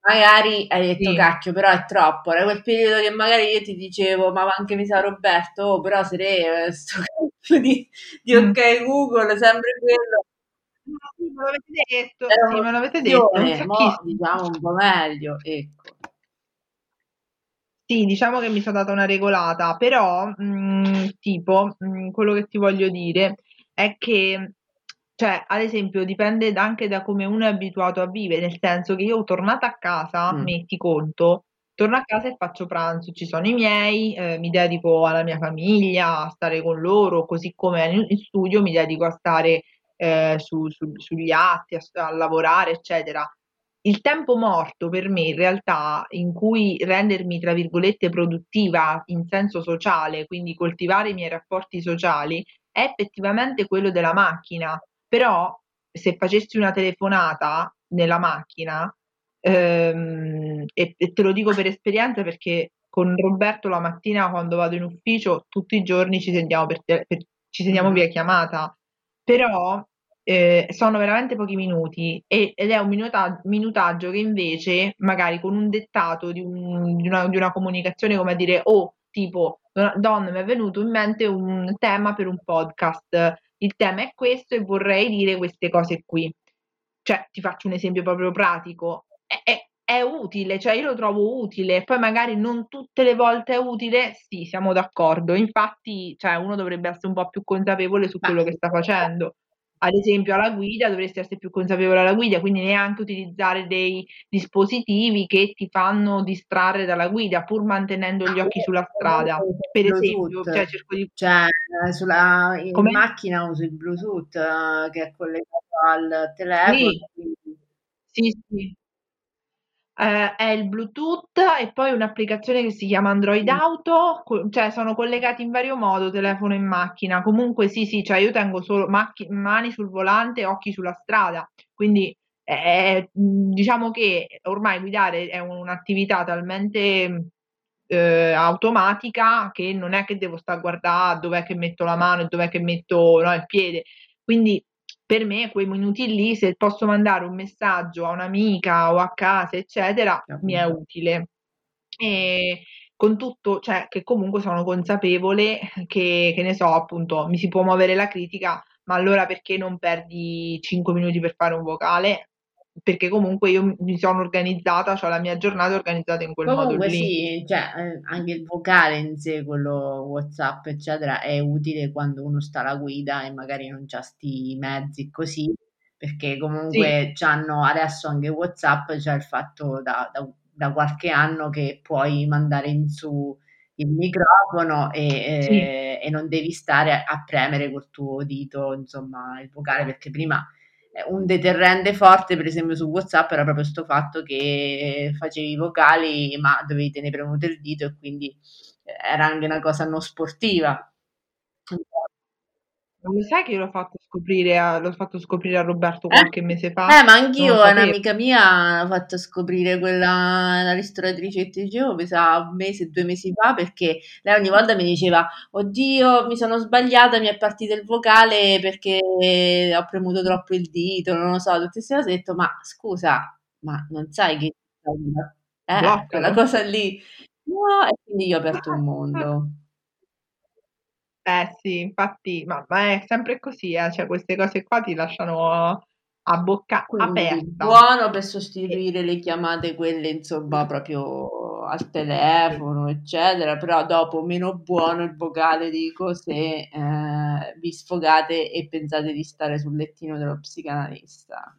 magari hai detto sì. cacchio, però è troppo. Era quel periodo che magari io ti dicevo, ma anche mi sa Roberto, oh, però se re, sto cazzo di, di mm. OK Google, sempre quello. Sì, me l'avete detto, sì, me l'avete detto. Mo, diciamo un po' meglio, ecco. Sì, diciamo che mi sono data una regolata, però mh, mm, tipo mh, mm, quello che ti voglio dire è che, cioè, ad esempio, dipende anche da come uno è abituato a vivere, nel senso che io tornata a casa, mm. metti conto, torno a casa e faccio pranzo, ci sono i miei, eh, mi dedico alla mia famiglia, a stare con loro, così come in studio mi dedico a stare eh, su, su, sugli atti, a, a lavorare, eccetera il tempo morto per me in realtà in cui rendermi tra virgolette produttiva in senso sociale, quindi coltivare i miei rapporti sociali, è effettivamente quello della macchina. Però se facessi una telefonata nella macchina, ehm, e, e te lo dico per esperienza perché con Roberto la mattina quando vado in ufficio tutti i giorni ci sentiamo, per, per, ci sentiamo via chiamata, però eh, sono veramente pochi minuti e, ed è un minuta- minutaggio che invece magari con un dettato di, un, di, una, di una, comunicazione come a dire oh tipo Don mi è venuto in mente un tema per un podcast. Il tema è questo e vorrei dire queste cose qui. Cioè ti faccio un esempio proprio pratico. È, è, è utile, cioè io lo trovo utile, poi magari non tutte le volte è utile, sì, siamo d'accordo. Infatti, cioè, uno dovrebbe essere un po' più consapevole su quello che sta facendo ad esempio alla guida dovresti essere più consapevole alla guida, quindi neanche utilizzare dei dispositivi che ti fanno distrarre dalla guida pur mantenendo gli occhi sulla strada. Per esempio, cioè, cerco di... cioè sulla, in Come? macchina uso il Bluetooth che è collegato al telefono. Sì, sì, sì eh, è il Bluetooth e poi un'applicazione che si chiama Android Auto, co- cioè sono collegati in vario modo telefono e macchina. Comunque sì, sì, cioè io tengo solo macchi- mani sul volante e occhi sulla strada, quindi è, diciamo che ormai guidare è un'attività talmente eh, automatica che non è che devo stare a guardare dov'è che metto la mano e dov'è che metto no, il piede. Quindi per me quei minuti lì, se posso mandare un messaggio a un'amica o a casa, eccetera, okay. mi è utile. E con tutto, cioè che comunque sono consapevole che, che ne so, appunto, mi si può muovere la critica, ma allora perché non perdi 5 minuti per fare un vocale? Perché comunque io mi sono organizzata, cioè la mia giornata è organizzata in quel comunque modo lì. sì, cioè eh, anche il vocale in sé, quello WhatsApp, eccetera, è utile quando uno sta alla guida e magari non c'ha sti mezzi così, perché comunque sì. c'hanno adesso anche WhatsApp, c'è il fatto da, da, da, qualche anno che puoi mandare in su il microfono e, sì. e, e non devi stare a premere col tuo dito, insomma, il vocale, perché prima un deterrente forte, per esempio su WhatsApp, era proprio questo fatto che facevi i vocali, ma dovevi tenere premuto il dito e quindi era anche una cosa non sportiva. Non lo sai che io l'ho fatto scoprire a, l'ho fatto scoprire a Roberto eh? qualche mese fa? Eh, ma anch'io, un'amica mia, l'ho fatto scoprire quella, la ristoratrice che ti dicevo, mi sa un mese, due mesi fa, perché lei ogni volta mi diceva, oddio, mi sono sbagliata, mi è partito il vocale perché ho premuto troppo il dito, non lo so, tutte queste cose, ho detto, ma scusa, ma non sai che... Eh, quella cosa lì. No, e quindi io ho aperto un mondo. Eh sì, infatti, ma, ma è sempre così, eh, cioè queste cose qua ti lasciano a bocca Quindi, aperta. Buono per sostituire le chiamate, quelle insomma proprio al telefono, eccetera, però dopo meno buono il vocale, dico, se eh, vi sfogate e pensate di stare sul lettino dello psicanalista.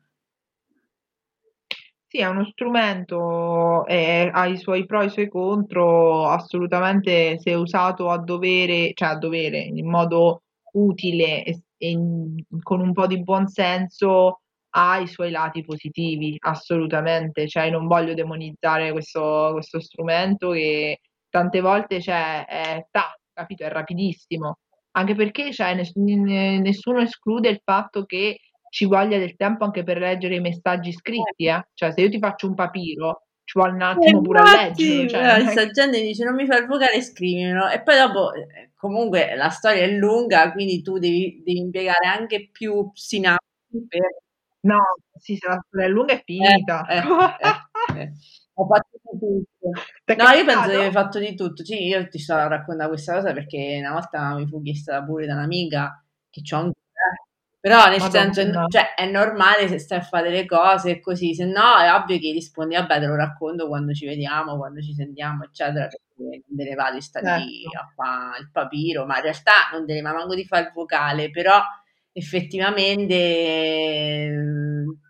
Sì, è uno strumento, e ha i suoi pro e i suoi contro, assolutamente se usato a dovere, cioè a dovere, in modo utile e, e in, con un po' di buon senso ha i suoi lati positivi, assolutamente, cioè non voglio demonizzare questo, questo strumento che tante volte cioè, è, ta, capito, è rapidissimo, anche perché cioè, ness- nessuno esclude il fatto che ci voglia del tempo anche per leggere i messaggi scritti, eh? Cioè, se io ti faccio un papiro, ci vuole un attimo pure a leggerlo. Cioè, eh, sta gente dice non mi fa il vocale, scrivimelo. E poi dopo, eh, comunque, la storia è lunga, quindi tu devi, devi impiegare anche più sinapsi per... No, sì, se la storia è lunga è finita. Eh, eh, eh, ho fatto di tutto. No, io penso di aver fatto di tutto. Sì, io ti sto raccontando questa cosa perché una volta mi fu chiesta pure da un'amica che ho un però nel Madonna, senso, cioè, è normale se stai a fare delle cose così, se no è ovvio che rispondi, vabbè te lo racconto quando ci vediamo, quando ci sentiamo, eccetera, perché non te ne va di stare certo. lì a fare il papiro, ma in realtà non te ne manco di fare il vocale, però effettivamente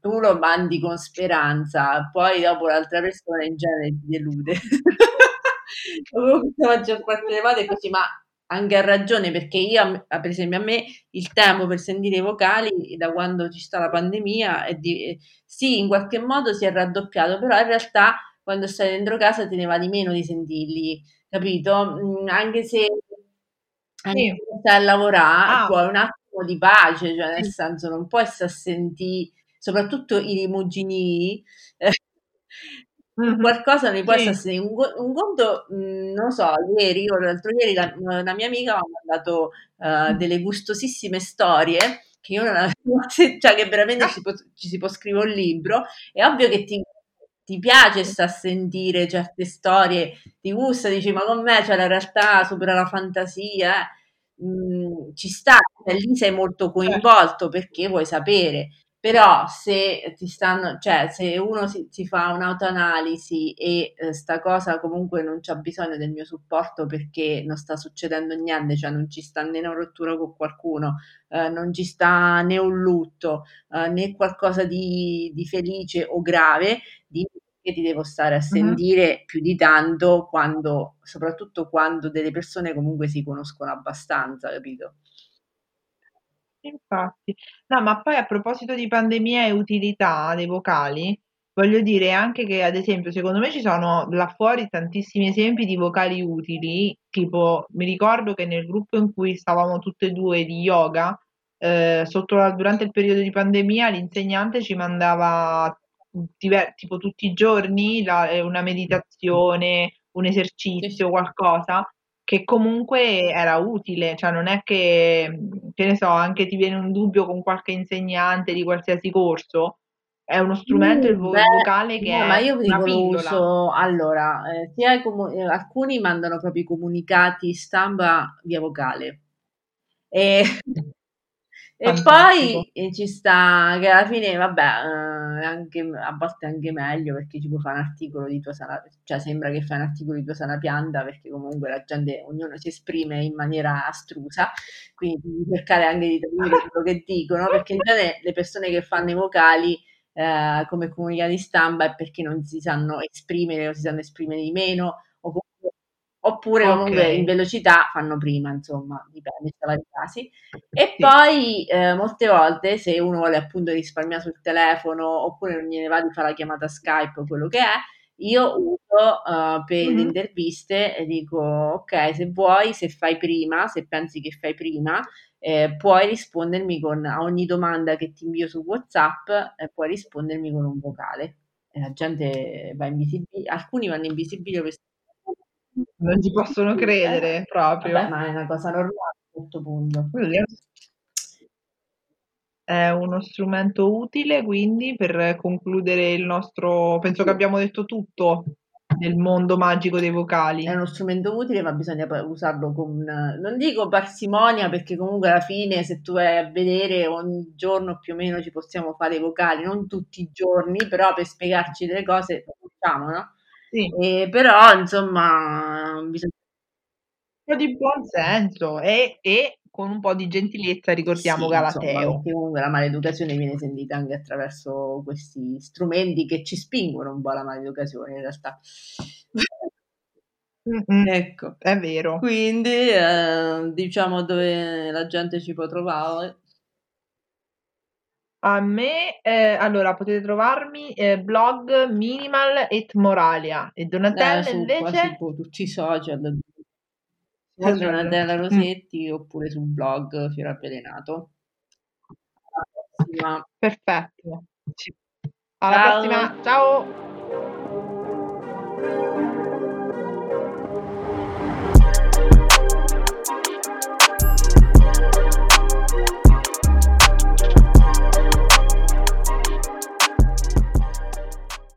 tu lo mandi con speranza, poi dopo l'altra persona in genere ti delude. La maggior parte delle volte è così, ma anche a ragione perché io, per esempio, a me il tempo per sentire i vocali da quando ci sta la pandemia è di, sì, in qualche modo si è raddoppiato, però in realtà quando stai dentro casa te ne va di meno di sentirli, capito? Mm, anche se, anche sì. se stai a lavorare, ah. puoi un attimo di pace, cioè nel senso non puoi stare a sentire, soprattutto i rimugini. Mm-hmm. Qualcosa mi può sì. essere un, un conto, mh, mhmm, non so, ieri o l'altro ieri la, una mia amica mi ha mandato uh, delle gustosissime storie che io non avevo, cioè che veramente ci, può, ci si può scrivere un libro. È ovvio che ti, ti piace sta a sentire certe storie, ti gusta, dici ma con me cioè, la realtà supera la fantasia, eh. mh, ci sta, cioè, lì sei molto coinvolto perché vuoi sapere però se ti stanno, cioè se uno si, si fa un'autoanalisi e eh, sta cosa comunque non c'ha bisogno del mio supporto perché non sta succedendo niente, cioè non ci sta né una rottura con qualcuno, eh, non ci sta né un lutto, eh, né qualcosa di, di, felice o grave, dimmi che ti devo stare a sentire uh-huh. più di tanto quando, soprattutto quando delle persone comunque si conoscono abbastanza, capito? Infatti. No, ma poi a proposito di pandemia e utilità dei vocali, voglio dire anche che, ad esempio, secondo me ci sono là fuori tantissimi esempi di vocali utili, tipo mi ricordo che nel gruppo in cui stavamo tutte e due di yoga, eh, sotto la, durante il periodo di pandemia, l'insegnante ci mandava diver- tipo tutti i giorni la, eh, una meditazione, un esercizio, qualcosa che comunque era utile, cioè non è che, che ne so, anche ti viene un dubbio con qualche insegnante di qualsiasi corso, è uno strumento il, vo- Beh, vocale che no, è ma io una lo uso allora eh, sia comu- eh, alcuni mandano proprio i comunicati stampa via vocale. E E poi eh, ci sta che alla fine, vabbè, eh, anche, a volte anche meglio perché ci può fare un articolo di tua sana, cioè sembra che fai un articolo di tua sana pianta perché comunque la gente, ognuno si esprime in maniera astrusa, quindi devi cercare anche di capire quello che dicono, perché in genere le persone che fanno i vocali eh, come comunicati stampa è perché non si sanno esprimere o si sanno esprimere di meno oppure comunque okay. in velocità fanno prima, insomma, dipende da vari casi. E sì. poi eh, molte volte se uno vuole appunto risparmiare sul telefono oppure non gliene va di fare la chiamata Skype o quello che è, io uso uh, per mm-hmm. le interviste e dico ok, se vuoi, se fai prima, se pensi che fai prima, eh, puoi rispondermi con a ogni domanda che ti invio su WhatsApp, eh, puoi rispondermi con un vocale. E la gente va invisibile, alcuni vanno invisibili per non ci possono credere eh, proprio. Vabbè, ma è una cosa normale a questo punto. È uno strumento utile, quindi per concludere il nostro, penso che abbiamo detto tutto nel mondo magico dei vocali. È uno strumento utile, ma bisogna usarlo con, non dico parsimonia, perché comunque alla fine se tu vai a vedere ogni giorno più o meno ci possiamo fare i vocali, non tutti i giorni, però per spiegarci delle cose facciamo, no? Sì. E però, insomma, bisogna po' di buon senso e, e con un po' di gentilezza ricordiamo Sì, Galateo. Comunque la maleducazione viene sentita anche attraverso questi strumenti che ci spingono un po' alla maleducazione in realtà. Ecco. È vero. Quindi, ehm, diciamo dove la gente ci può trovare. A me, ehm, allora potete trovarmi, ehm, blog Minimal et Moralia e Donatella Eh, su invece tu- tutti i social, Social. Donatella Mh. Rosetti oppure sul blog Fiore Avvelenato. Perfetto. Alla Ciao. prossima, ciao.